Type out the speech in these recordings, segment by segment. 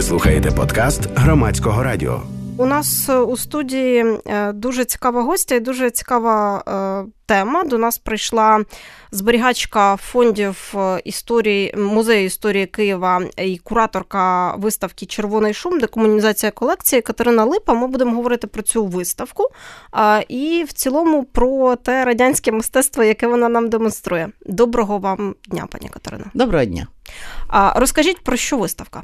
Ви слухаєте подкаст громадського радіо. У нас е, у студії е, дуже цікава гостя і дуже цікава е, тема. До нас прийшла зберігачка фондів історії музею історії Києва і кураторка виставки Червоний шум, декомунізація колекції Катерина Липа. Ми будемо говорити про цю виставку і в цілому про те радянське мистецтво, яке вона нам демонструє. Доброго вам дня, пані Катерина. Доброго дня. Розкажіть про що виставка?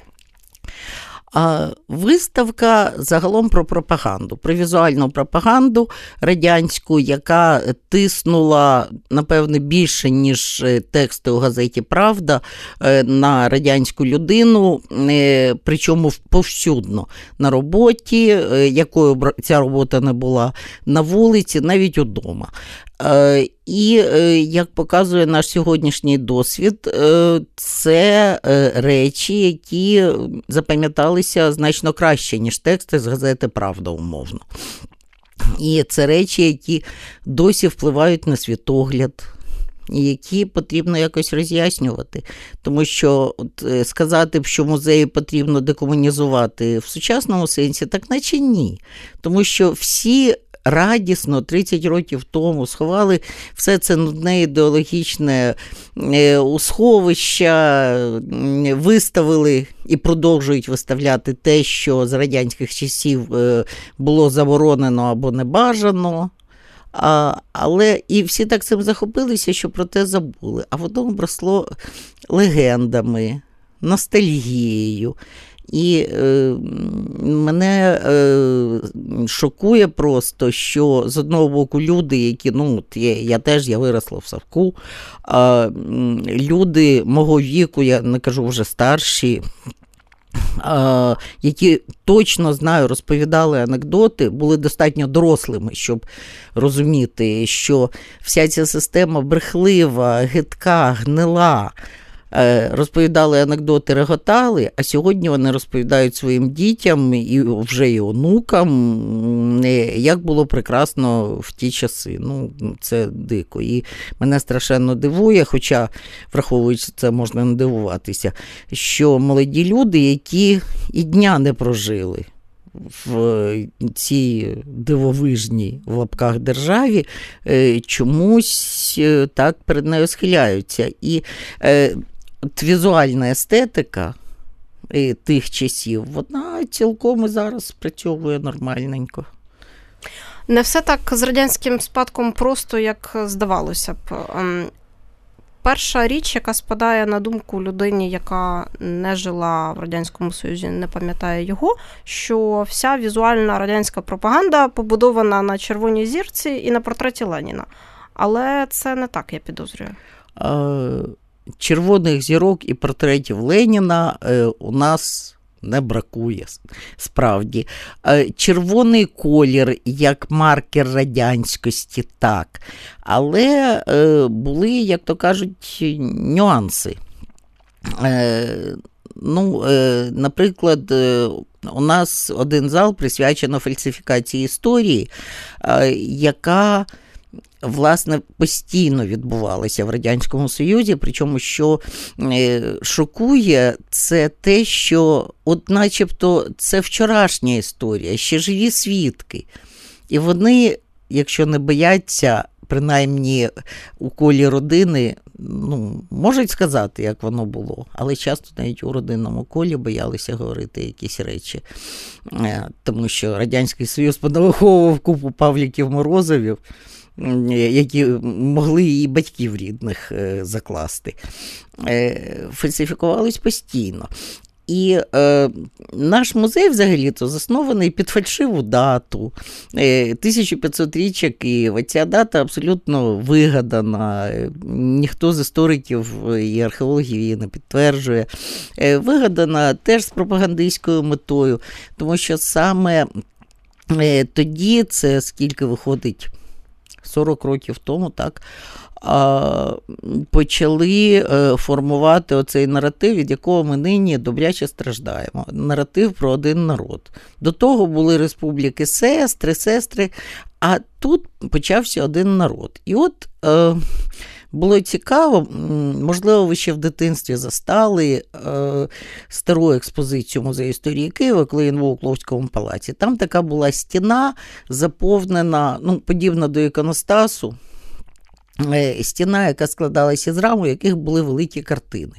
Виставка загалом про пропаганду, про візуальну пропаганду радянську, яка тиснула, напевне, більше, ніж е, тексти у газеті Правда е, на радянську людину, е, причому повсюдно на роботі, якою ця робота не була, на вулиці, навіть удома. Е, і е, як показує наш сьогоднішній досвід, е, це речі, які запам'яталися значно краще, ніж тексти з газети Правда умовно. І це речі, які досі впливають на світогляд. Які потрібно якось роз'яснювати, тому що от, сказати, що музеї потрібно декомунізувати в сучасному сенсі, так наче ні. Тому що всі радісно 30 років тому сховали все це нудне ідеологічне е, сховища, виставили і продовжують виставляти те, що з радянських часів е, було заборонено або не бажано. А, Але і всі так цим захопилися, що про те забули. А воно обросло легендами, ностальгією. І е, мене е, шокує просто, що з одного боку люди, які ну, от я, я теж я виросла в Савку, е, люди мого віку, я не кажу вже старші. Які точно знаю, розповідали анекдоти, були достатньо дорослими, щоб розуміти, що вся ця система брехлива, гидка, гнила. Е, розповідали анекдоти, реготали, а сьогодні вони розповідають своїм дітям і вже і онукам, як було прекрасно в ті часи. Ну, Це дико. І мене страшенно дивує, хоча, враховуючи це, можна не дивуватися, що молоді люди, які і дня не прожили. В цій дивовижній в лапках державі е, чомусь е, так перед нею схиляються. І от візуальна естетика тих часів, вона цілком і зараз спрацьовує нормальненько. Не все так з радянським спадком просто, як здавалося б. Ем, перша річ, яка спадає на думку людині, яка не жила в Радянському Союзі, не пам'ятає його, що вся візуальна радянська пропаганда побудована на червоній зірці і на портреті Леніна. Але це не так, я підозрюю. Червоних зірок і портретів Леніна е, у нас не бракує справді. Е, червоний колір як маркер радянськості, так. Але е, були, як то кажуть, нюанси. Ну, Наприклад, у нас один зал присвячено фальсифікації історії, яка власне постійно відбувалося в Радянському Союзі. Причому, що е, шокує, це те, що, от начебто, це вчорашня історія, ще живі свідки. І вони, якщо не бояться, принаймні у колі родини, ну, можуть сказати, як воно було, але часто навіть у родинному колі боялися говорити якісь речі, е, тому що Радянський Союз понавиховував купу Павліків Морозовів які могли і батьків рідних е, закласти, е, фальсифікувались постійно. І е, наш музей взагалі-то заснований під фальшиву дату. Е, 1500-річчя Києва. Ця дата абсолютно вигадана. Ніхто з істориків і археологів її не підтверджує. Е, Вигадана теж з пропагандистською метою, тому що саме е, тоді це скільки виходить. 40 років тому, так. Почали е, формувати оцей наратив, від якого ми нині добряче страждаємо. Наратив про один народ. До того були республіки сестри, сестри, а тут почався один народ. І от е, було цікаво, можливо, ви ще в дитинстві застали е, стару експозицію музею історії Києва, коли він був у Кловському палаці. Там така була стіна, заповнена, ну, подібна до іконостасу. Е, стіна, яка складалася з рам, у яких були великі картини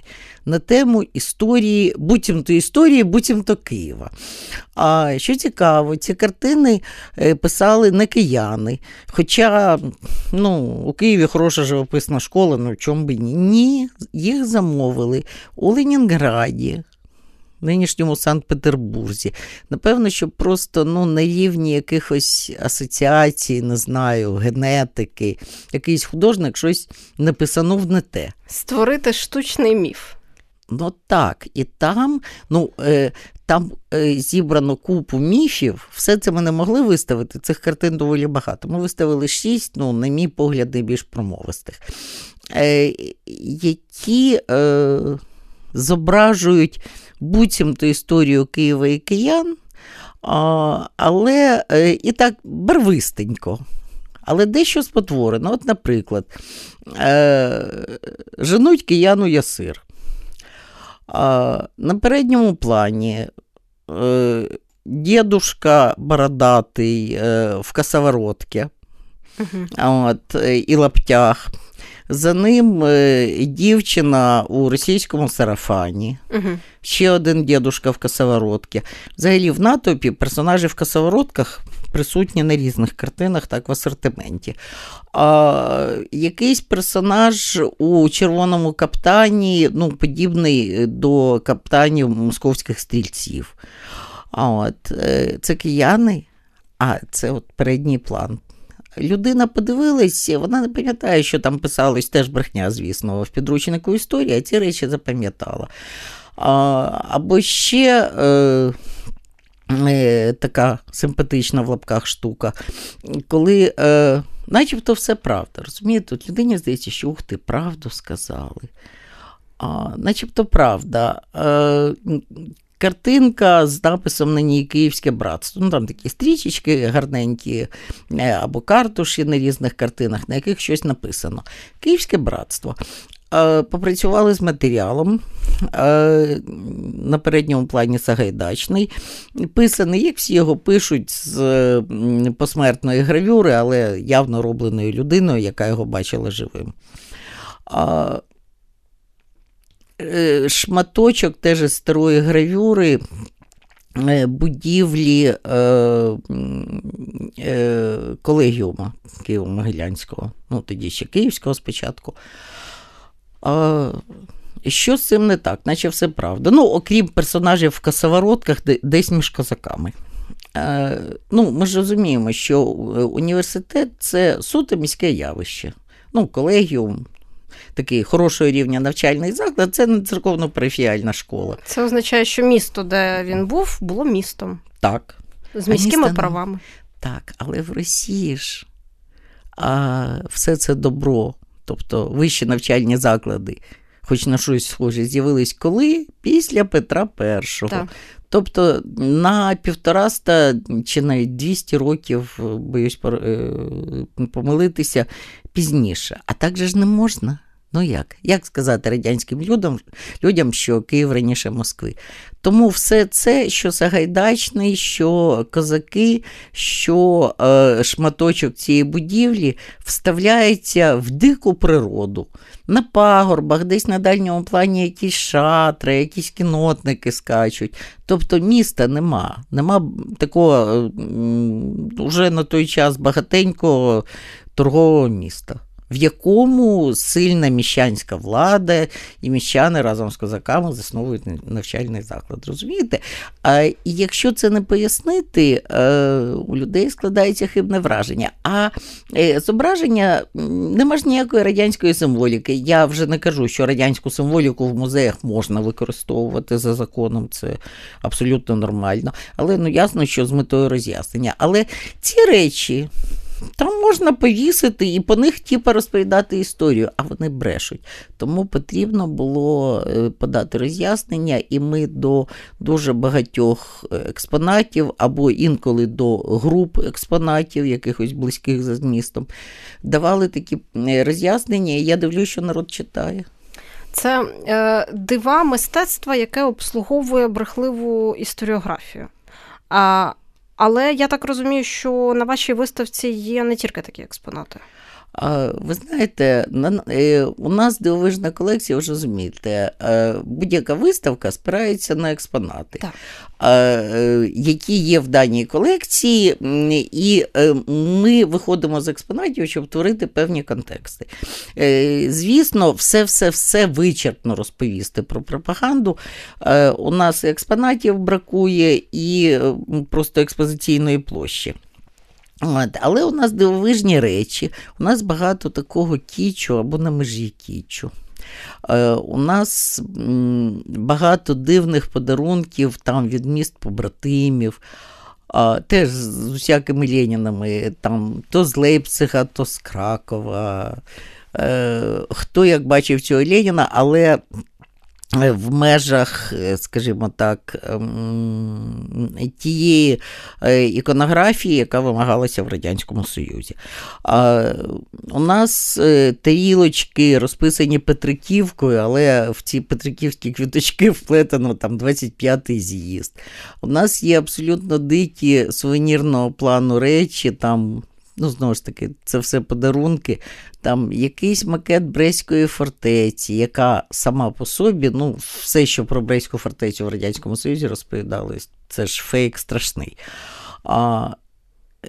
на тему історії, буцімто історії, буцімто Києва. А що цікаво, ці картини е, писали не кияни. Хоча ну, у Києві хороша живописна школа, ну в чому би ні. Ні, їх замовили у Ленінграді нинішньому Санкт-Петербурзі. Напевно, що просто ну, на рівні якихось асоціацій, не знаю, генетики, якийсь художник щось написанув не те. Створити штучний міф. Ну так, і там, ну. Е, там е, зібрано купу міфів, все це ми не могли виставити. Цих картин доволі багато. Ми виставили шість, ну, на мій погляд, найбільш промовистих, е, які е, зображують буцімто історію Києва і киян, але е, і так барвистенько. Але дещо спотворено. От, наприклад, е, женуть кияну ясир. На передньому плані е, дідушка бородатий в косоворотці от, і лаптях. За ним е, дівчина у російському сарафані, угу. ще один дідушка в косоворотці. Взагалі, в натовпі персонажі в косоворотках присутні на різних картинах, так в асортименті. А, Якийсь персонаж у червоному каптані, ну, подібний до каптанів московських стрільців. А от е, Це кияни, а це от передній план людина подивилась, вона не пам'ятає, що там писалось, теж брехня, звісно, в підручнику історії, а ці речі запам'ятала. Або ще. Е, е, Така симпатична в лапках штука, коли е, начебто все правда. Розумієте, тут людині здається, що ух ти, правду сказали. А, Начебто правда. Е, Картинка з написом на ній Київське братство. Ну, Там такі стрічечки гарненькі, е, або картуші на різних картинах, на яких щось написано. Київське братство. Е, попрацювали з матеріалом е, на передньому плані Сагайдачний, писаний, як всі його пишуть з посмертної гравюри, але явно робленою людиною, яка його бачила живим. Шматочок теж з старої гравюри. Е, будівлі е, е, колегіума Києво-Могилянського, ну тоді ще Київського спочатку. А, Що з цим не так, наче все правда. Ну, окрім персонажів в косоворотках, десь між козаками. Е, ну, Ми ж розуміємо, що університет це суто міське явище. Ну, колегіум, такий хорошого рівня навчальний заклад, це не церковно-парафіальна школа. Це означає, що місто, де він був, було містом. Так. З міськими правами. Так, але в Росії ж а, все це добро, тобто вищі навчальні заклади, хоч на щось схоже, з'явились коли? Після Петра І. Так. Тобто на півтораста чи навіть 200 років, боюсь е, помилитися пізніше. А так же ж не можна. Ну як? Як сказати радянським людям, людям, що Київ раніше Москви? Тому все це, що Сагайдачний, що козаки, що е, шматочок цієї будівлі вставляється в дику природу. На пагорбах, десь на дальньому плані якісь шатри, якісь кінотники скачуть. Тобто міста нема. Нема такого вже на той час багатенького торгового міста в якому сильна міщанська влада і міщани разом з козаками засновують навчальний заклад. Розумієте? А якщо це не пояснити, е, у людей складається хибне враження. А е, зображення нема ж ніякої радянської символіки. Я вже не кажу, що радянську символіку в музеях можна використовувати за законом, це абсолютно нормально. Але ну ясно, що з метою роз'яснення. Але ці речі там можна повісити і по них типу, розповідати історію, а вони брешуть. Тому потрібно було е, подати роз'яснення, і ми до дуже багатьох експонатів або інколи до груп експонатів, якихось близьких за змістом, давали такі е, роз'яснення, я дивлюся, що народ читає. Це е, дива мистецтва, яке обслуговує брехливу історіографію. А, Але я так розумію, що на вашій виставці є не тільки такі експонати. Ви знаєте, е, у нас дивовижна колекція, ви ж розумієте, е, будь-яка виставка спирається на експонати, так. Е, які є в даній колекції, і ми виходимо з експонатів, щоб творити певні контексти. Звісно, все-все-все вичерпно розповісти про пропаганду. У нас експонатів бракує і просто експозиційної площі. От, Але у нас дивовижні речі, у нас багато такого кічу або на межі кічу. Е, У нас багато дивних подарунків там від міст побратимів. Теж з усякими Ленінами, там, то з Лейпцига, то з Кракова. Е, Хто як бачив цього Леніна, але в межах, е, скажімо так, ем, тієї е, іконографії, яка вимагалася в Радянському Союзі. У нас тарілочки розписані Петриківкою, але в ці Петриківські квіточки вплетено там 25-й з'їзд. У нас є абсолютно дикі сувенірного плану речі. там Ну, знову ж таки, це все подарунки. Там якийсь макет Брестської фортеці, яка сама по собі, ну, все, що про Брестську фортецю в Радянському Союзі розповідали, це ж фейк страшний. А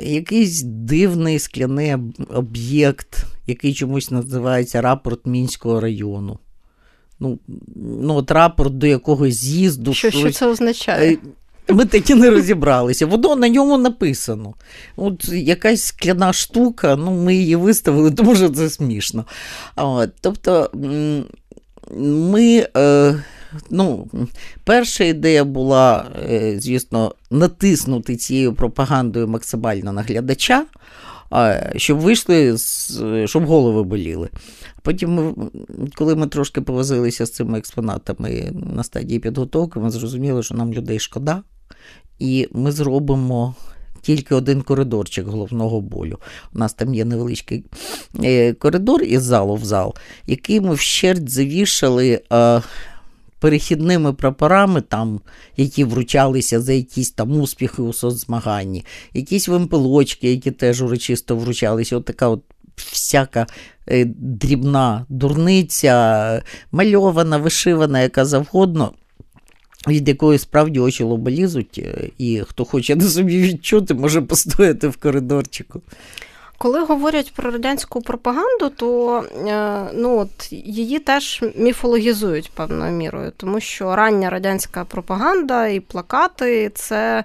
Якийсь дивний скляний об'єкт, який чомусь називається рапорт Мінського району. Ну, ну от Рапорт до якогось з'їзду. Що що це означає? Е, ми таки не розібралися. Воно на ньому написано. От якась скляна штука, ну ми її виставили, тому що це смішно. От, Тобто ми. Е, Ну, Перша ідея була, е, звісно, натиснути цією пропагандою максимально на глядача, щоб вийшли, щоб голови боліли. Потім, ми, коли ми трошки повозилися з цими експонатами на стадії підготовки, ми зрозуміли, що нам людей шкода і ми зробимо. Тільки один коридорчик головного болю. У нас там є невеличкий е, коридор із залу в зал, який ми вщерть завішали е, перехідними прапорами, там, які вручалися за якісь там успіхи у соцзмаганні, якісь вимпелочки, які теж урочисто вручалися. От така от всяка е, дрібна дурниця, мальована, вишивана, яка завгодно від якої справді очі лобалізуть, е, і хто хоче на собі відчути, може постояти в коридорчику. Коли говорять про радянську пропаганду, то е, ну, от, її теж міфологізують певною мірою, тому що рання радянська пропаганда і плакати це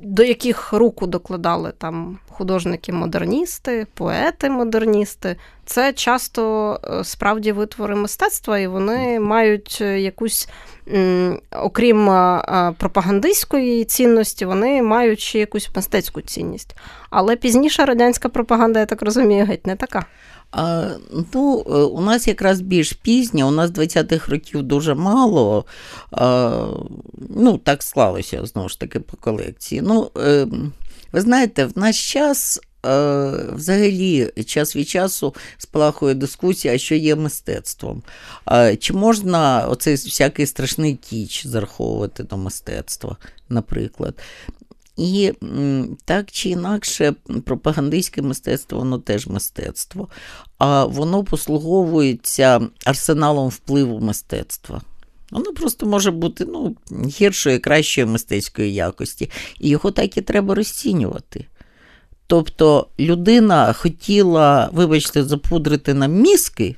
до яких руку докладали там художники-модерністи, поети-модерністи. Це часто е, справді витвори мистецтва, і вони мають якусь, окрім е, пропагандистської цінності, вони мають ще якусь мистецьку цінність. Але пізніше радянська пропаганда, я так розумію, геть не така. Ну, У нас якраз більш пізня, у нас 20-х років дуже мало. Ну, так склалося знову ж таки по колекції. Ну, е, Ви знаєте, в наш час. Взагалі, час від часу спалахує дискусія, що є мистецтвом. Чи можна оцей всякий страшний кіч зараховувати до мистецтва, наприклад? І так чи інакше, пропагандистське мистецтво, воно теж мистецтво, а воно послуговується арсеналом впливу мистецтва. Воно просто може бути ну, гіршої, кращої мистецької якості, і його так і треба розцінювати. Тобто людина хотіла, вибачте, запудрити нам мізки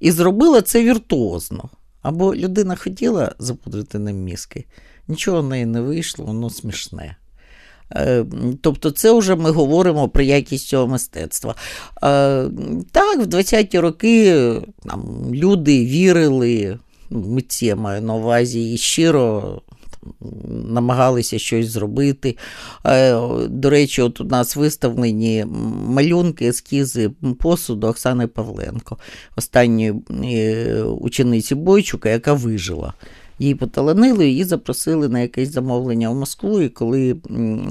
і зробила це віртуозно. Або людина хотіла запудрити нам мізки, нічого в неї не вийшло, воно смішне. Е, тобто, це вже ми говоримо про якість цього мистецтва. Е, так, в 20-ті роки там, люди вірили, митці я маю на увазі і щиро намагалися щось зробити. До речі, от у нас виставлені малюнки, ескізи посуду Оксани Павленко, останньої учениці Бойчука, яка вижила. Її поталанили, її запросили на якесь замовлення в Москву. І коли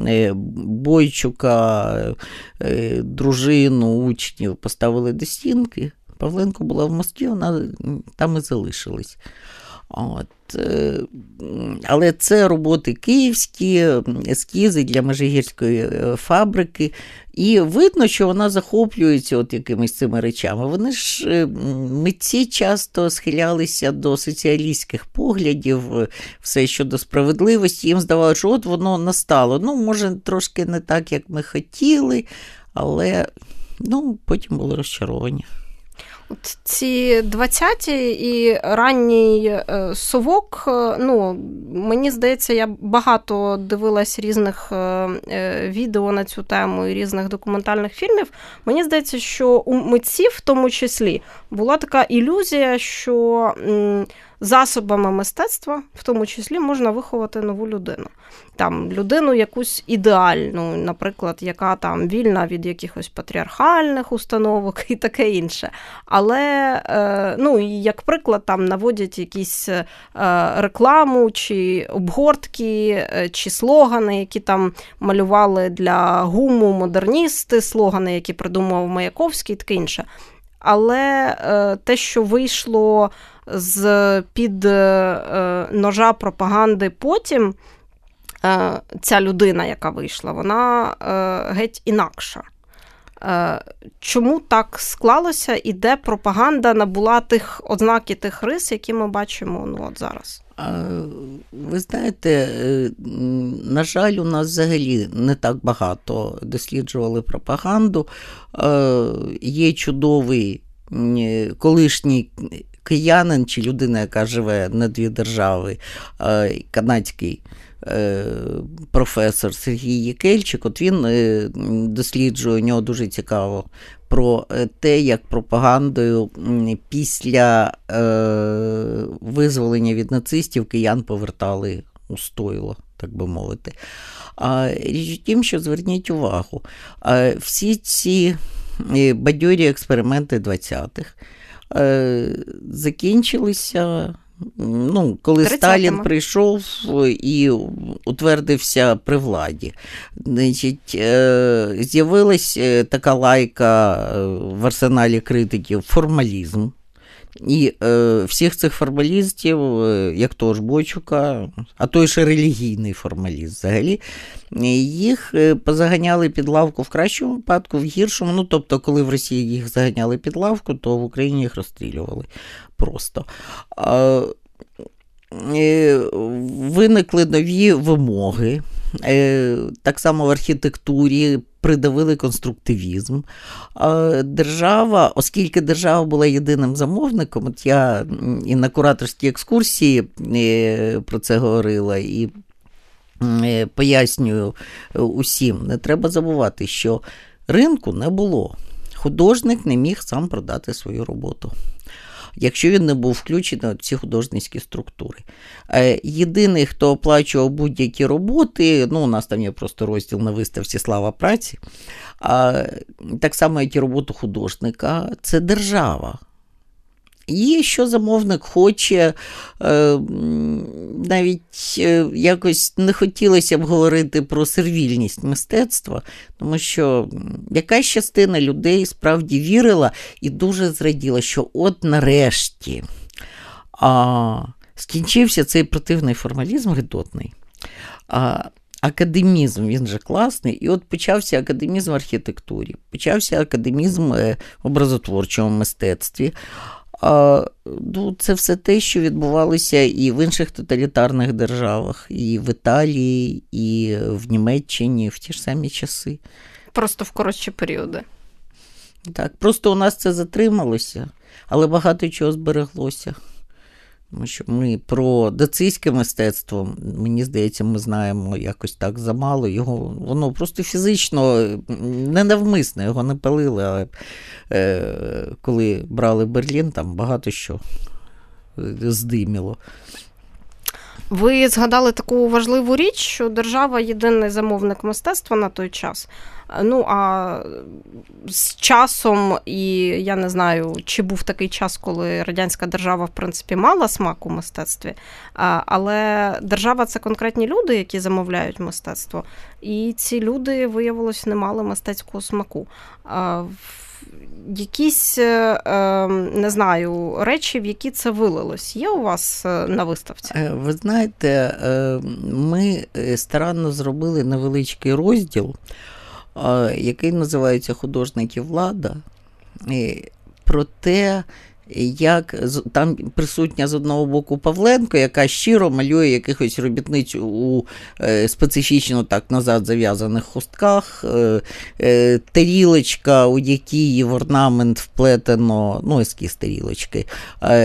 е, Бойчука, е, дружину, учнів поставили до стінки, Павленко була в Москві, вона там і залишилась. От. Е, але це роботи київські, ескізи для Межигірської е, фабрики. І видно, що вона захоплюється от якимись цими речами. Вони ж е, митці часто схилялися до соціалістських поглядів, все щодо справедливості. Їм здавалося, що от воно настало. Ну, може, трошки не так, як ми хотіли, але ну, потім були розчаровані. Ці 20-ті і ранній е, совок, е, ну, мені здається, я багато дивилась різних е, відео на цю тему і різних документальних фільмів. Мені здається, що у митців в тому числі була така ілюзія, що засобами мистецтва, в тому числі, можна виховати нову людину. Там людину якусь ідеальну, наприклад, яка там вільна від якихось патріархальних установок і таке інше. Але, е, ну, як приклад, там наводять якісь е, рекламу чи обгортки, е, чи слогани, які там малювали для гуму модерністи, слогани, які придумав Маяковський, і таке інше. Але те, що вийшло з під е, ножа пропаганди потім. Е, ця людина, яка вийшла, вона е, геть інакша. Чому так склалося і де пропаганда набула тих ознак і тих рис, які ми бачимо ну, от зараз? Ви знаєте, на жаль, у нас взагалі не так багато досліджували пропаганду. Є чудовий колишній киянин чи людина, яка живе на дві держави, канадський е, професор Сергій Єкельчик, от він е, досліджує у нього дуже цікаво про е, те, як пропагандою після визволення від нацистів киян повертали у стойло, так би мовити. А річ у що зверніть увагу, всі ці бадьорі експерименти 20-х. Е, закінчилися. Ну, Коли 30-му. Сталін прийшов і утвердився при владі, Значить, е, з'явилась е, така лайка в арсеналі критиків формалізм. І е, всіх цих формалістів, е, як того ж Бойчука, а той ще релігійний формаліст взагалі, їх е, позаганяли під лавку в кращому випадку, в гіршому. Ну, тобто, коли в Росії їх заганяли під лавку, то в Україні їх розстрілювали просто. Е, Виникли нові вимоги. Е, так само в архітектурі придавили конструктивізм. Держава, оскільки держава була єдиним замовником, от я і на кураторській екскурсії е, про це говорила, і е, пояснюю усім, не треба забувати, що ринку не було. Художник не міг сам продати свою роботу якщо він не був включений в ці художницькі структури. Е, єдиний, хто оплачував будь-які роботи, ну, у нас там є просто розділ на виставці Слава праці, так само, як і роботу художника, це держава. І що замовник хоче, е, навіть е, якось не хотілося б говорити про сервільність мистецтва, тому що якась частина людей справді вірила і дуже зраділа, що от нарешті а, скінчився цей противний формалізм гидотний. А, Академізм, він же класний, і от почався академізм в архітектурі, почався академізм в е, образотворчому мистецтві. Ну, Це все те, що відбувалося і в інших тоталітарних державах, і в Італії, і в Німеччині в ті ж самі часи. Просто в коротші періоди. Так, просто у нас це затрималося, але багато чого збереглося. Тому що ми про дацистське мистецтво, мені здається, ми знаємо якось так замало. Його воно просто фізично ненавмисне, його не палили. Але е, коли брали Берлін, там багато що здиміло. Ви згадали таку важливу річ, що держава єдиний замовник мистецтва на той час. Ну а з часом, і я не знаю, чи був такий час, коли радянська держава в принципі мала смак у мистецтві, але держава це конкретні люди, які замовляють мистецтво, і ці люди виявилось не мали мистецького смаку якісь е, ем, не знаю речі, в які це вилилось. Є у вас е, на виставці? Е, ви знаєте, ми старанно зробили невеличкий розділ, який називається Художники влада. Про те, як там присутня з одного боку Павленко, яка щиро малює якихось робітниць у е, специфічно так назад зав'язаних хустках, е, е, тарілочка, у якій в орнамент вплетено, ну, ескіз тарілочки,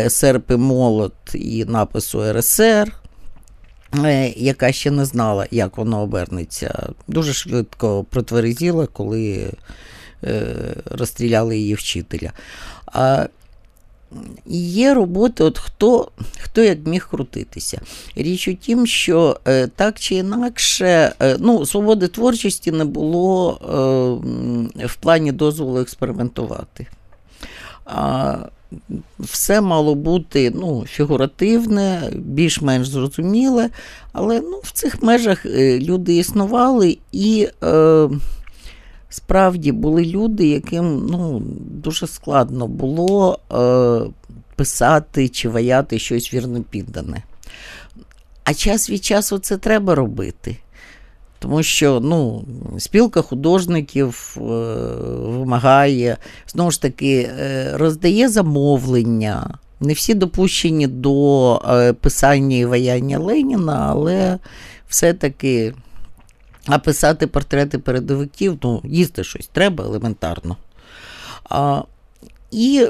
серпи молот і напису РСР. Яка ще не знала, як воно обернеться, дуже швидко протверезіла, коли розстріляли її вчителя. Є роботи, от хто хто як міг крутитися. Річ у тім, що е, так чи інакше, е, ну, свободи творчості не було е, в плані дозволу експериментувати. А все мало бути ну, фігуративне, більш-менш зрозуміле, але ну, в цих межах люди існували і. Е, Справді були люди, яким ну, дуже складно було е, писати чи ваяти щось вірно піддане. А час від часу це треба робити. Тому що ну, спілка художників е, вимагає, знову ж таки, е, роздає замовлення. Не всі допущені до е, писання і ваяння Леніна, але все-таки а писати портрети передовиків, ну, їсти щось треба елементарно. А, І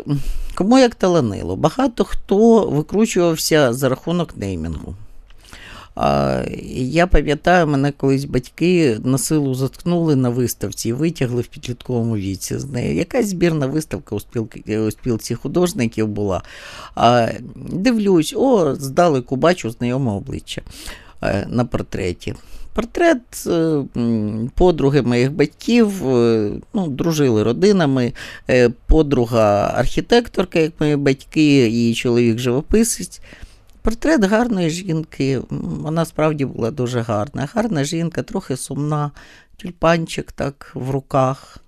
кому як таланило, багато хто викручувався за рахунок неймінгу. А, Я пам'ятаю, мене колись батьки на силу заткнули на виставці і витягли в підлітковому віці з неї. Якась збірна виставка у спілки, у спілці художників була. А, Дивлюсь, о, здалеку бачу знайоме обличчя е, на портреті. Портрет е, подруги моїх батьків, е, ну, дружили родинами, е, подруга архітекторка, як мої батьки, її чоловік живописець. Портрет гарної жінки, вона справді була дуже гарна. Гарна жінка, трохи сумна, тюльпанчик так в руках.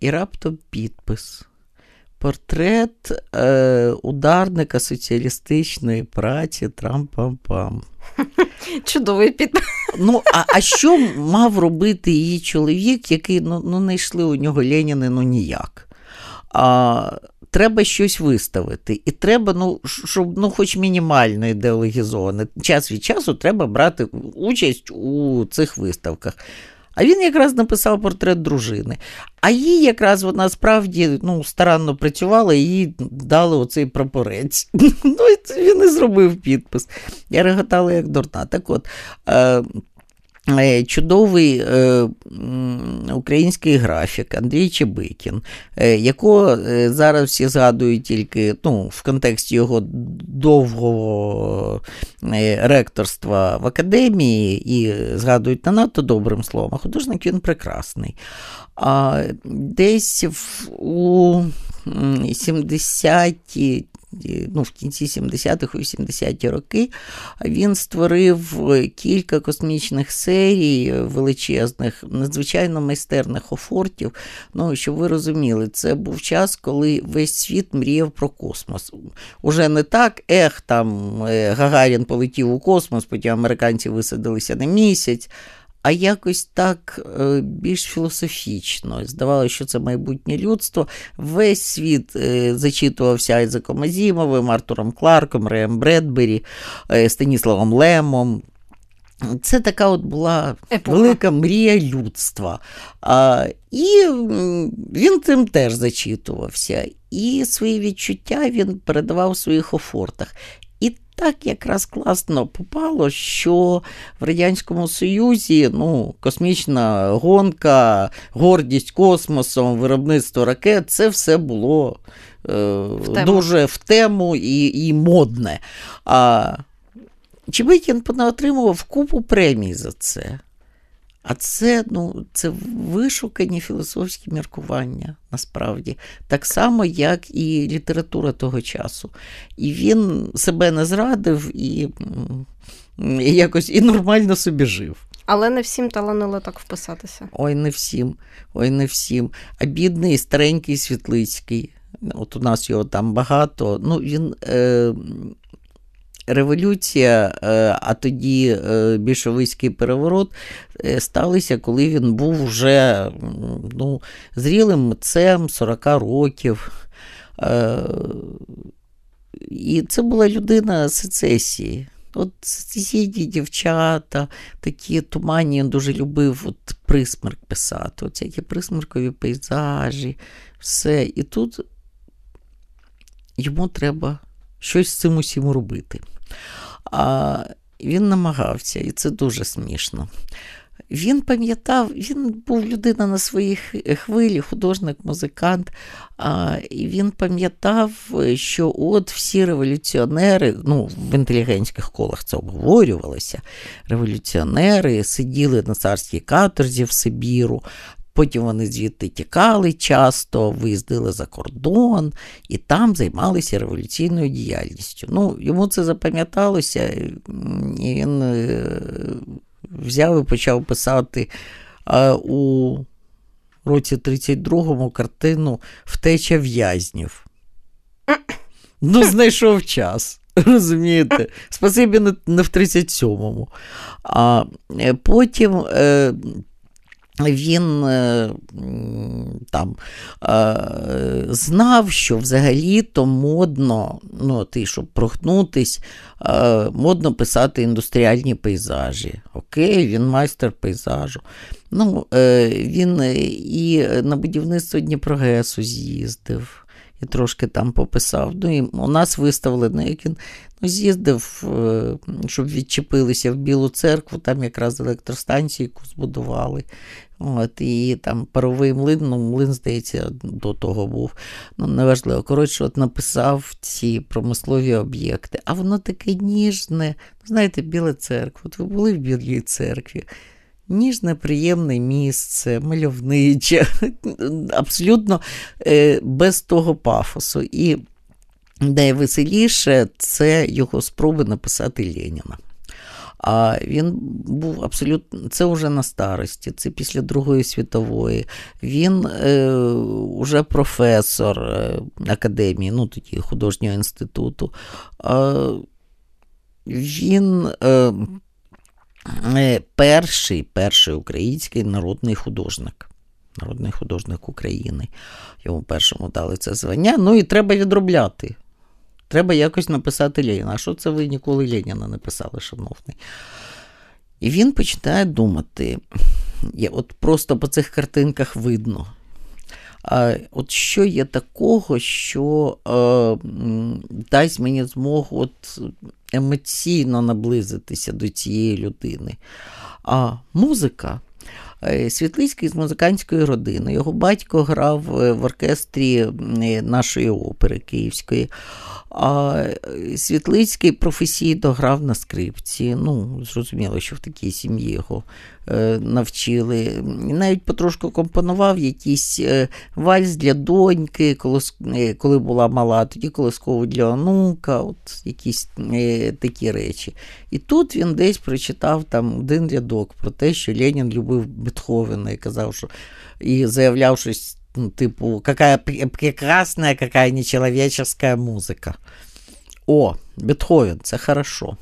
І раптом підпис. Портрет ударника соціалістичної праці Трам-пам-пам. Чудовий під. Ну, а а що мав робити її чоловік, який ну, ну не йшли у нього Леніни ну ніяк? А, Треба щось виставити. І треба, ну, щоб ну, хоч мінімально ідеологізоване. Час від часу треба брати участь у цих виставках. А він якраз написав портрет дружини. А їй якраз вона справді ну, старанно працювала і їй дали оцей прапорець. Ну, і Він і зробив підпис. Я реготала як дурна. Так от, е, чудовий е, український графік Андрій Чебикін, е, якого зараз всі згадують тільки ну, в контексті його довгого ректорства в академії і згадують не надто добрим словом, художник він прекрасний. А десь в, у 70-ті ну, в кінці 70-х, 80-ті роки він створив кілька космічних серій величезних, надзвичайно майстерних офортів. Ну, щоб ви розуміли, це був час, коли весь світ мріяв про космос. Уже не так, ех, там е, Гагарін полетів у космос, потім американці висадилися на місяць а якось так е, більш філософічно. Здавалося, що це майбутнє людство. Весь світ е, зачитувався Айзеком Азімовим, Артуром Кларком, Реєм Бредбері, е, Станіславом Лемом. Це така от була Епоха. велика мрія людства. А, І він цим теж зачитувався. І свої відчуття він передавав в своїх офортах так якраз класно попало, що в Радянському Союзі ну, космічна гонка, гордість космосом, виробництво ракет це все було е, в дуже в тему і і модне. А Чебикін отримував купу премій за це. А це ну, це вишукані філософські міркування насправді, так само, як і література того часу. І він себе не зрадив і, і якось і нормально собі жив. Але не всім таланило так вписатися. Ой, не всім, ой, не всім. А бідний старенький Світлицький. От у нас його там багато. Ну, він е, революція, е, а тоді е, більшовицький переворот е, сталися, коли він був вже ну, зрілим митцем 40 років. І це була людина сецесії. От сусідні дівчата, такі туманні, він дуже любив от присмерк писати, от які присмеркові пейзажі, все. І тут йому треба щось з цим усім робити. А він намагався, і це дуже смішно. Він пам'ятав, він був людина на своїй хвилі, художник, музикант, а, і він пам'ятав, що от всі революціонери, ну, в інтелігентських колах це обговорювалося, революціонери сиділи на царській каторзі в Сибіру, Потім вони звідти тікали часто, виїздили за кордон і там займалися революційною діяльністю. Ну, Йому це запам'яталося, і він е, взяв і почав писати у році 32-му картину Втеча в'язнів. Ну, знайшов час. Розумієте? Спасибі не в 37-му. А е, потім е, він е, там е, знав, що взагалі-то модно, ну, ти, щоб прогнутись, е, модно писати індустріальні пейзажі. Окей, він майстер пейзажу. Ну, Він і на будівництво Дніпрогесу з'їздив. І трошки там пописав. Ну, і У нас виставлено, як він ну, з'їздив, щоб відчепилися в Білу церкву, там якраз електростанцію збудували. От, І там паровий млин, ну, млин, здається, до того був. Ну, неважливо. Коротше, от написав ці промислові об'єкти. А воно таке ніжне. Ну, знаєте, Біла церква. От ви були в Білій церкві. Ніжне, приємне місце, мальовниче, абсолютно е, без того пафосу. І найвеселіше це його спроби написати Леніна. А він був абсолютно це вже на старості, це після Другої світової. Він е, уже професор е, академії, ну тоді художнього інституту. Е, він е, перший, перший український народний художник. Народний художник України. Йому першому дали це звання. Ну і треба відробляти. Треба якось написати Леніна. А що це ви ніколи Леніна не писали, шановний? І він починає думати, от просто по цих картинках видно. От що є такого, що е, дасть мені змогу от емоційно наблизитися до цієї людини. А музика. Е, Світлицький з музикантської родини. Його батько грав в оркестрі нашої опери Київської. А Світлицький професійно грав на скрипці. Ну, зрозуміло, що в такій сім'ї його е, навчили. І навіть потрошку компонував якийсь е, вальс для доньки, е, коли була мала, тоді колоскову для онука, от якісь е, такі речі. І тут він десь прочитав там один рядок про те, що Ленін любив Бетховена і казав, що і заявляв щось ну, типу, какая прекрасная, какая нечеловеческая музика. О, Бетховен, це хорошо.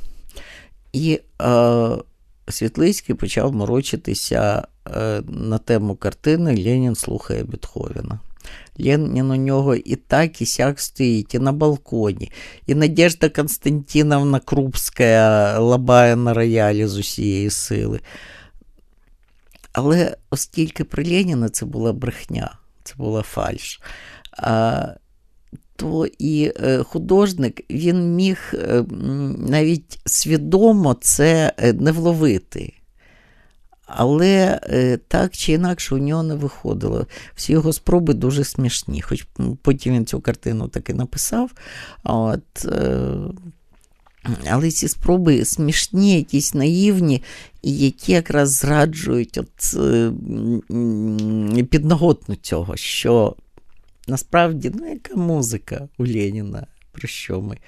І е, Світлицький почав морочитися е, на тему картини Ленін слухає Бетховена. Ленін у нього і так, і сяк стоїть, і на балконі, і Надежда Константиновна Крупська лабає на роялі з усієї сили. Але оскільки при Леніна це була брехня, це була фальш. А, то і е, художник він міг е, навіть свідомо це е, не вловити. Але так чи інакше у нього не виходило. Всі його спроби дуже смішні. Хоч потім він цю картину таки написав. От, Але ці спроби смішні, якісь наївні, які якраз зраджують от, підноготну цього, що насправді ну, яка музика у Леніна, про що ми?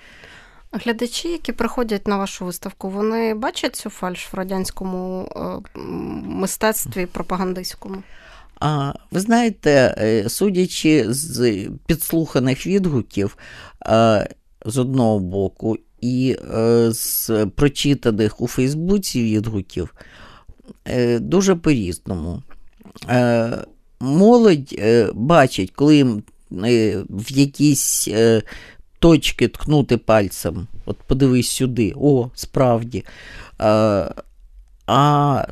Глядачі, які приходять на вашу виставку, вони бачать цю фальш в радянському е, мистецтві пропагандистському? А ви знаєте, е, судячи з підслуханих відгуків е, з одного боку, і з прочитаних у Фейсбуці відгуків, дуже по-різному. Молодь бачить, коли їм в якісь точки ткнути пальцем. От подивись сюди, о, справді. А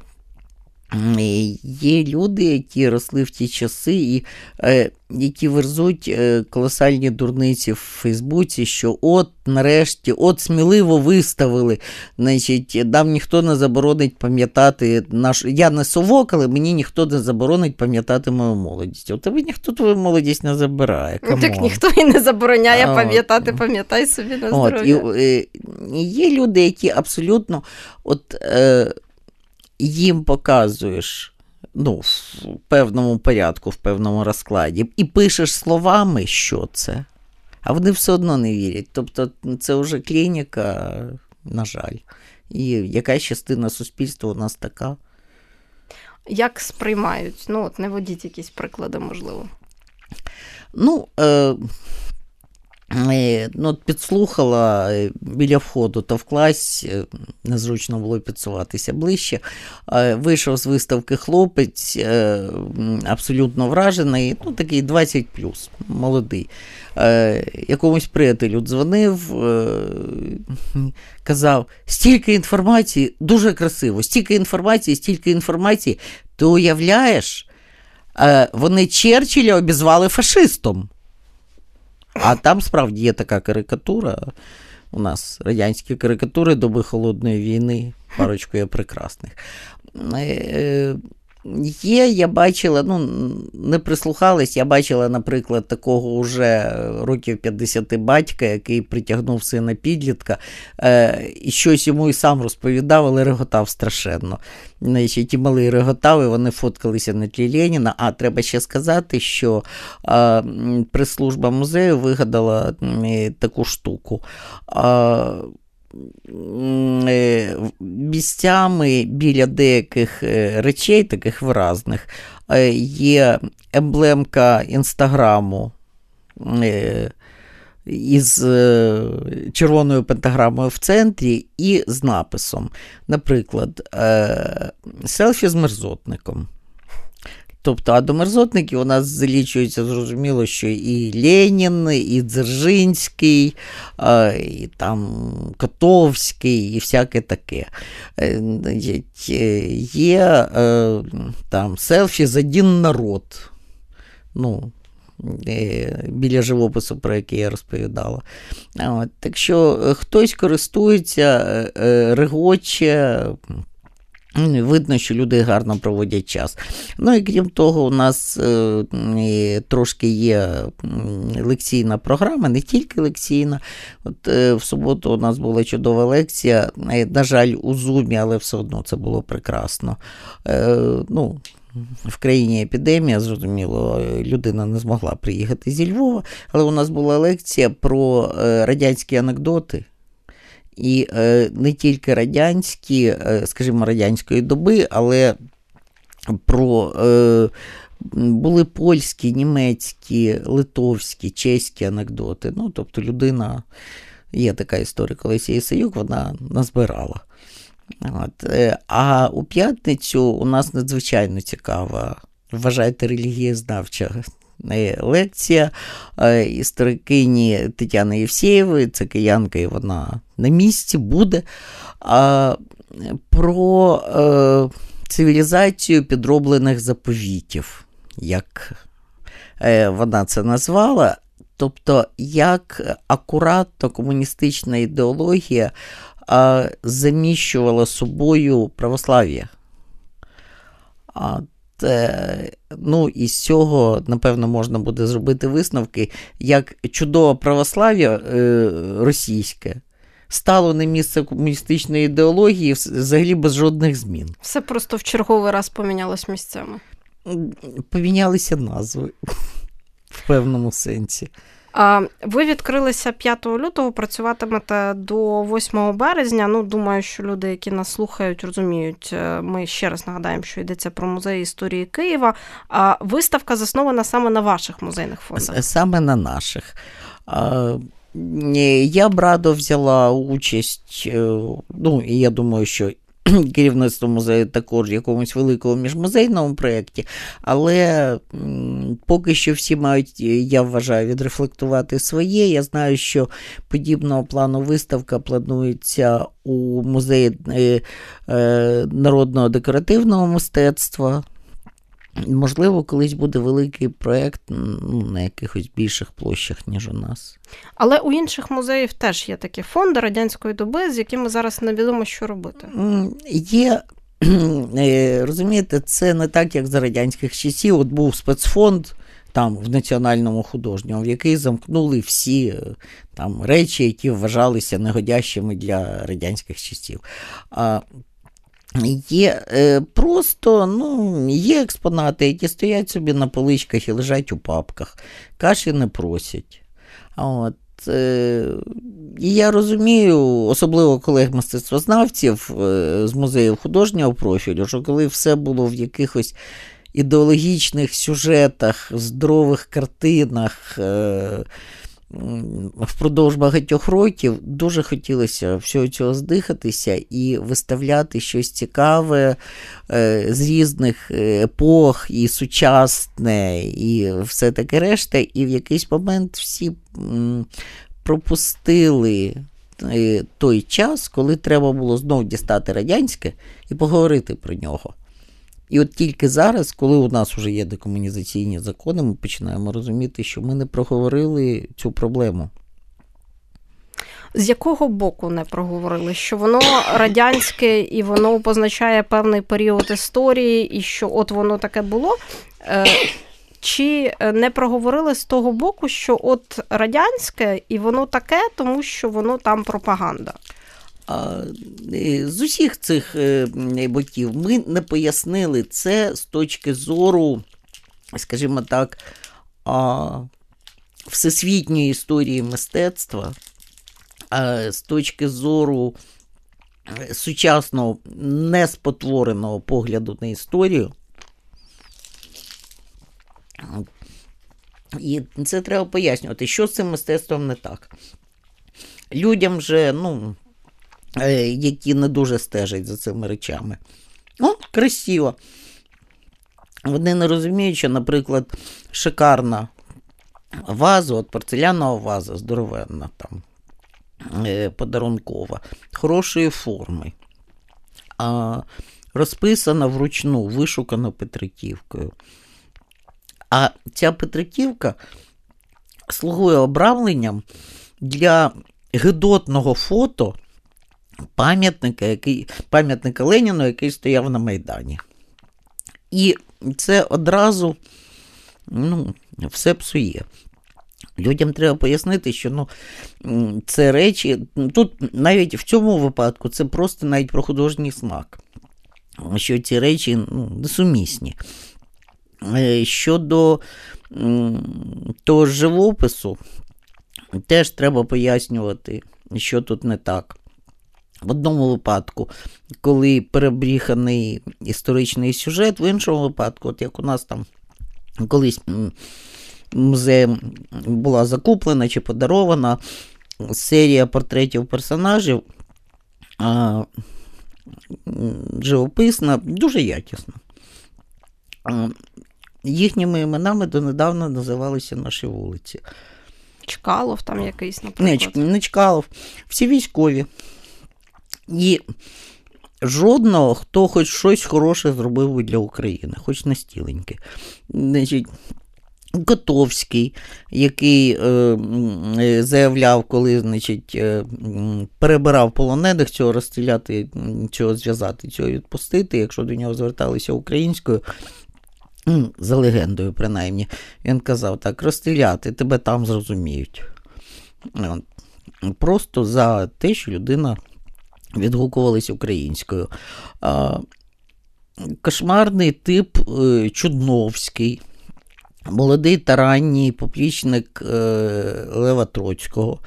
Є люди, які росли в ті часи, і е, які верзуть е, колосальні дурниці в Фейсбуці, що от нарешті, от сміливо виставили. Значить, Нам ніхто не заборонить пам'ятати наш. Я не совок, але мені ніхто не заборонить пам'ятати мою молодість. У тебе ніхто твою молодість не забирає. Come on. Так ніхто і не забороняє пам'ятати, пам'ятай собі на здоров'я. От, і, і, Є люди, які абсолютно. от... Е, їм показуєш ну, в певному порядку, в певному розкладі, і пишеш словами, що це, а вони все одно не вірять. Тобто це вже клініка, на жаль. І якась частина суспільства у нас така. Як сприймають? Ну, от не водіть якісь приклади, можливо. Ну, Е, ну, Підслухала е, біля входу та в класі, е, незручно було підсуватися ближче. Вийшов з виставки хлопець, абсолютно вражений, ну такий 20 плюс, молодий. Якомусь приятелю дзвонив, казав, стільки інформації, дуже красиво, стільки інформації, стільки інформації, ти уявляєш, вони Черчилля обізвали фашистом. А там справді є така карикатура. У нас радянські карикатури доби холодної війни, парочку є прекрасних. Є, я бачила, ну не прислухались, я бачила, наприклад, такого вже років 50 батька, який притягнув сина підлітка, е, і щось йому і сам розповідав, але реготав страшенно. Ті мали реготав, і вони фоткалися на тлі Леніна. А треба ще сказати, що е, прес-служба музею вигадала е, таку штуку. Е, Е, місцями біля деяких е, речей, таких виразних, е, є емблемка інстаграму із червоною пентаграмою в центрі і з написом. Наприклад, селфі з мерзотником. Тобто, а до мерзотників у нас залічується зрозуміло, що і Ленін, і Дзержинський, і там Котовський, і всяке таке. Е, є е, там селфі за один народ. Ну, е, Біля живопису, про який я розповідала. От, Так що хтось користується, регоче, Видно, що люди гарно проводять час. Ну і крім того, у нас е, трошки є лекційна програма, не тільки лекційна. От е, В суботу у нас була чудова лекція. Е, на жаль, у Зумі, але все одно це було прекрасно. Е, ну, в країні епідемія, зрозуміло, людина не змогла приїхати зі Львова, але у нас була лекція про е, радянські анекдоти. І е, не тільки радянські, е, скажімо, радянської доби, але про е, були польські, німецькі, литовські, чеські анекдоти. Ну, тобто людина, є така історія, колись Ісаюк, вона назбирала. От. А у п'ятницю у нас надзвичайно цікава, вважайте, релігієзнавча лекція е, історикині Тетяни Євсєєвої, це киянка, і вона на місці буде. Про е, цивілізацію підроблених заповітів, як вона це назвала. Тобто, як акуратно комуністична ідеологія заміщувала собою православ'я. Е, ну, і з цього, напевно, можна буде зробити висновки, як чудове православ'я е, російське стало на місце комуністичної ідеології взагалі без жодних змін. Все просто в черговий раз помінялось місцями. Помінялися назви в певному сенсі. Ви відкрилися 5 лютого, працюватимете до 8 березня. Ну, думаю, що люди, які нас слухають, розуміють. Е, ми ще раз нагадаємо, що йдеться про музей історії Києва. А виставка заснована саме на ваших музейних фондах? Саме на наших. Я б радо взяла участь, е, ну і я думаю, що керівництво музею також якомусь великому міжмузейному проєкті, але поки що всі мають, я вважаю, відрефлектувати своє. Я знаю, що подібного плану виставка планується у музеї е, е, народного декоративного мистецтва. Можливо, колись буде великий проєкт ну, на якихось більших площах, ніж у нас. Але у інших музеїв теж є такі фонди радянської доби, з якими зараз невідомо, що робити. Є, е, розумієте, це не так, як за радянських часів. От був спецфонд там в національному художньому, в який замкнули всі е, там речі, які вважалися негодящими для радянських часів. Є е, просто ну, є експонати, які стоять собі на поличках і лежать у папках, каші не просять. От. Е, і я розумію, особливо колег мистецтвознавців е, з музею художнього профілю, що коли все було в якихось ідеологічних сюжетах, здорових картинах впродовж багатьох років дуже хотілося всього цього здихатися і виставляти щось цікаве е, з різних епох, і сучасне, і все таке решта. І в якийсь момент всі пропустили. Е, той час, коли треба було знов дістати радянське і поговорити про нього. І от тільки зараз, коли у нас вже є декомунізаційні закони, ми починаємо розуміти, що ми не проговорили цю проблему. З якого боку не проговорили? Що воно радянське і воно позначає певний період історії, і що от воно таке було? Е, чи не проговорили з того боку, що от радянське і воно таке, тому що воно там пропаганда? Е, з усіх цих е, боків ми не пояснили це з точки зору, скажімо так, всесвітньої історії мистецтва, з точки зору е, сучасного неспотвореного погляду на історію. І це треба пояснювати, що з цим мистецтвом не так. Людям же, ну, які не дуже стежать за цими речами. О, красиво. Вони не розуміють, що, наприклад, шикарна ваза, от порцелянова ваза, здоровенна там, е, подарункова, хорошої форми, а, розписана вручну, вишукана Петриківкою. А ця Петриківка слугує обрамленням для гидотного фото пам'ятника, який, пам'ятника Леніну, який стояв на Майдані. І це одразу ну, все псує. Людям треба пояснити, що ну, це речі, тут навіть в цьому випадку це просто навіть про художній смак, що ці речі ну, несумісні. Е, щодо того живопису, теж треба пояснювати, що тут не так. В одному випадку, коли перебріханий історичний сюжет, в іншому випадку, от як у нас там колись музеєм була закуплена чи подарована серія портретів персонажів, а, живописна, дуже якісна. Їхніми іменами донедавна називалися наші вулиці. Чкалов там якийсь, наприклад. Не, не Чкалов, всі військові. І жодного, хто хоч щось хороше зробив для України, хоч настіленьке. Значить, Котовський, який е, заявляв, коли значить, е, перебирав полонених цього розстріляти, цього зв'язати, цього відпустити, якщо до нього зверталися українською, за легендою, принаймні, він казав так: розстріляти, тебе там зрозуміють. просто за те, що людина відгукувалась українською. Кошмарний тип е, Чудновський, молодий та ранній поплічник е, Лева Троцького,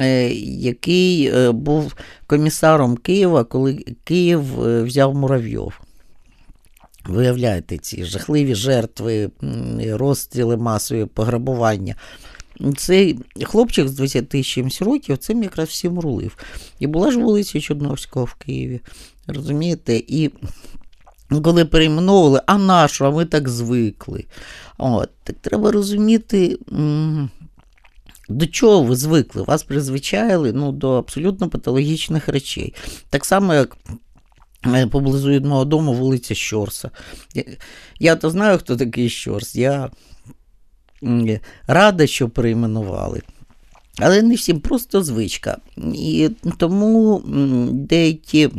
е, який був комісаром Києва, коли Київ взяв Муравйов. Виявляєте, ці жахливі жертви, розстріли масові, пограбування. Цей хлопчик з 20 чимось років цим якраз всім рулив. І була ж вулиця Чудновського в Києві. Розумієте? І коли перейменовували, а нашу, а ми так звикли. От, Так треба розуміти. До чого ви звикли? Вас призвичайли ну, до абсолютно патологічних речей. Так само, як е, поблизу від мого дому вулиця Щорса. Я, я то знаю, хто такий Щорс. Я рада, що перейменували. Але не всім просто звичка. І тому деякі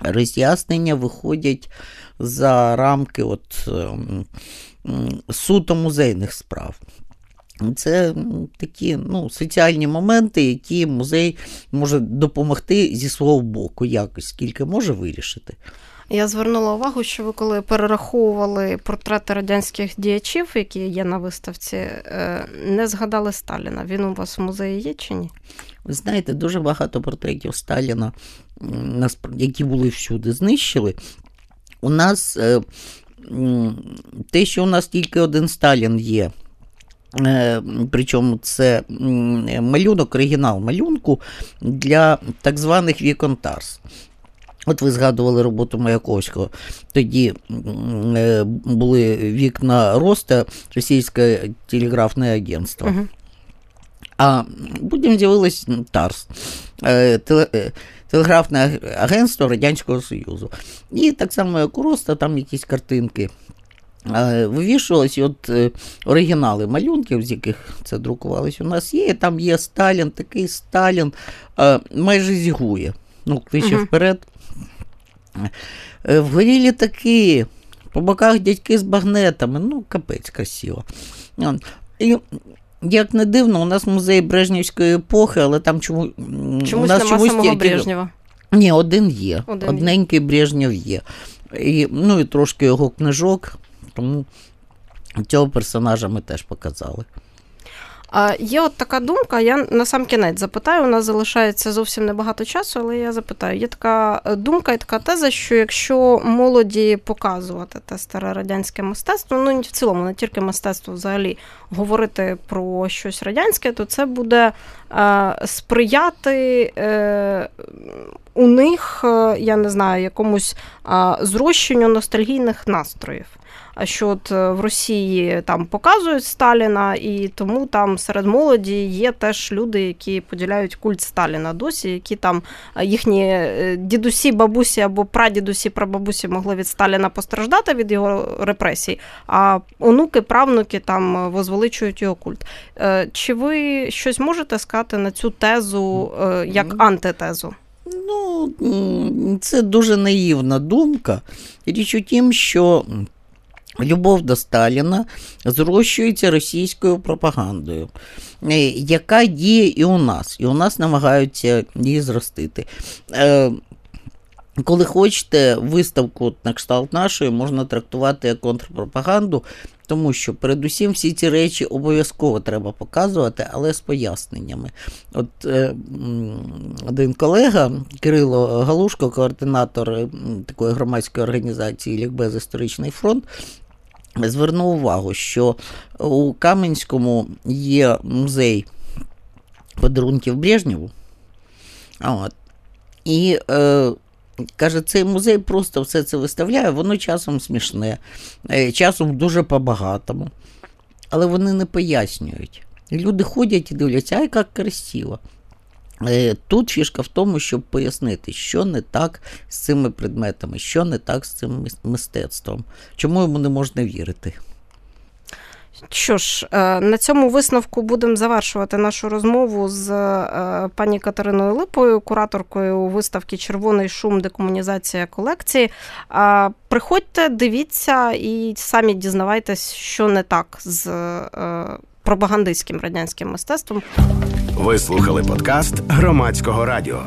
роз'яснення виходять за рамки от, суто музейних справ. Це такі ну, соціальні моменти, які музей може допомогти зі свого боку, якось скільки може вирішити. Я звернула увагу, що ви коли перераховували портрети радянських діячів, які є на виставці, е, не згадали Сталіна. Він у вас в музеї є чи ні? Ви знаєте, дуже багато портретів Сталіна, які були всюди, знищили. У нас е, те, що у нас тільки один Сталін є. Е, причому це малюнок, оригінал малюнку для так званих віконтарс. От ви згадували роботу Маяковського. Тоді е, були вікна Роста, Російське телеграфне агентство. Угу. А потім з'явилось ТАРС, е, е, телеграфне агентство Радянського Союзу. І так само, як у Роста, там якісь картинки. Вивішувалися от оригінали малюнків, з яких це друкувалось, у нас є. Там є Сталін, такий Сталін майже зігує. Ну, кличе угу. вперед. Е, вгорі літаки, по боках дядьки з багнетами, ну, капець красиво. І як не дивно, у нас музей Брежнівської епохи, але там чому чомусь у нас нема чомусь самого Брежнєва. Ні, один є. Один Одненький є. Брежнєв є. І, Ну і трошки його книжок, тому цього персонажа ми теж показали. Є от така думка, я на сам кінець запитаю, у нас залишається зовсім небагато часу, але я запитаю, є така е, думка і така теза, що якщо молоді показувати те старе радянське мистецтво, ну в цілому, не тільки мистецтво взагалі говорити про щось радянське, то це буде е, сприяти е, у них, е, я не знаю, якомусь е, зрощенню ностальгійних настроїв що от е, в Росії там показують Сталіна, і тому там серед молоді є теж люди, які поділяють культ Сталіна досі, які там е, їхні е, дідусі, бабусі або прадідусі, прабабусі могли від Сталіна постраждати від його репресій, а онуки, правнуки там возвеличують його культ. Чи ви щось можете сказати на цю тезу як антитезу? Ну, це дуже наївна думка. Річ у тім, що Любов до Сталіна зрощується російською пропагандою, е, яка діє і у нас, і у нас намагаються її зростити. Е, коли хочете виставку на кшталт нашої, можна трактувати як контрпропаганду, тому що передусім всі ці речі обов'язково треба показувати, але з поясненнями. От е, один колега Кирило Галушко, координатор такої громадської організації Лікбез Історичний фронт, звернув увагу, що у Кам'янському є музей подарунків Брежнєву. От. І е, каже, цей музей просто все це виставляє, воно часом смішне, е, часом дуже по-багатому. Але вони не пояснюють. Люди ходять і дивляться, ай, як красиво. Е, тут фішка в тому, щоб пояснити, що не так з цими предметами, що не так з цим мистецтвом, чому йому не можна вірити. Що ж, е, на цьому висновку будемо завершувати нашу розмову з е, пані Катериною Липою, кураторкою виставки Червоний шум, декомунізація колекції. Приходьте, дивіться і самі дізнавайтесь, що не так з пропагандистським радянським мистецтвом. Ви слухали подкаст громадського радіо.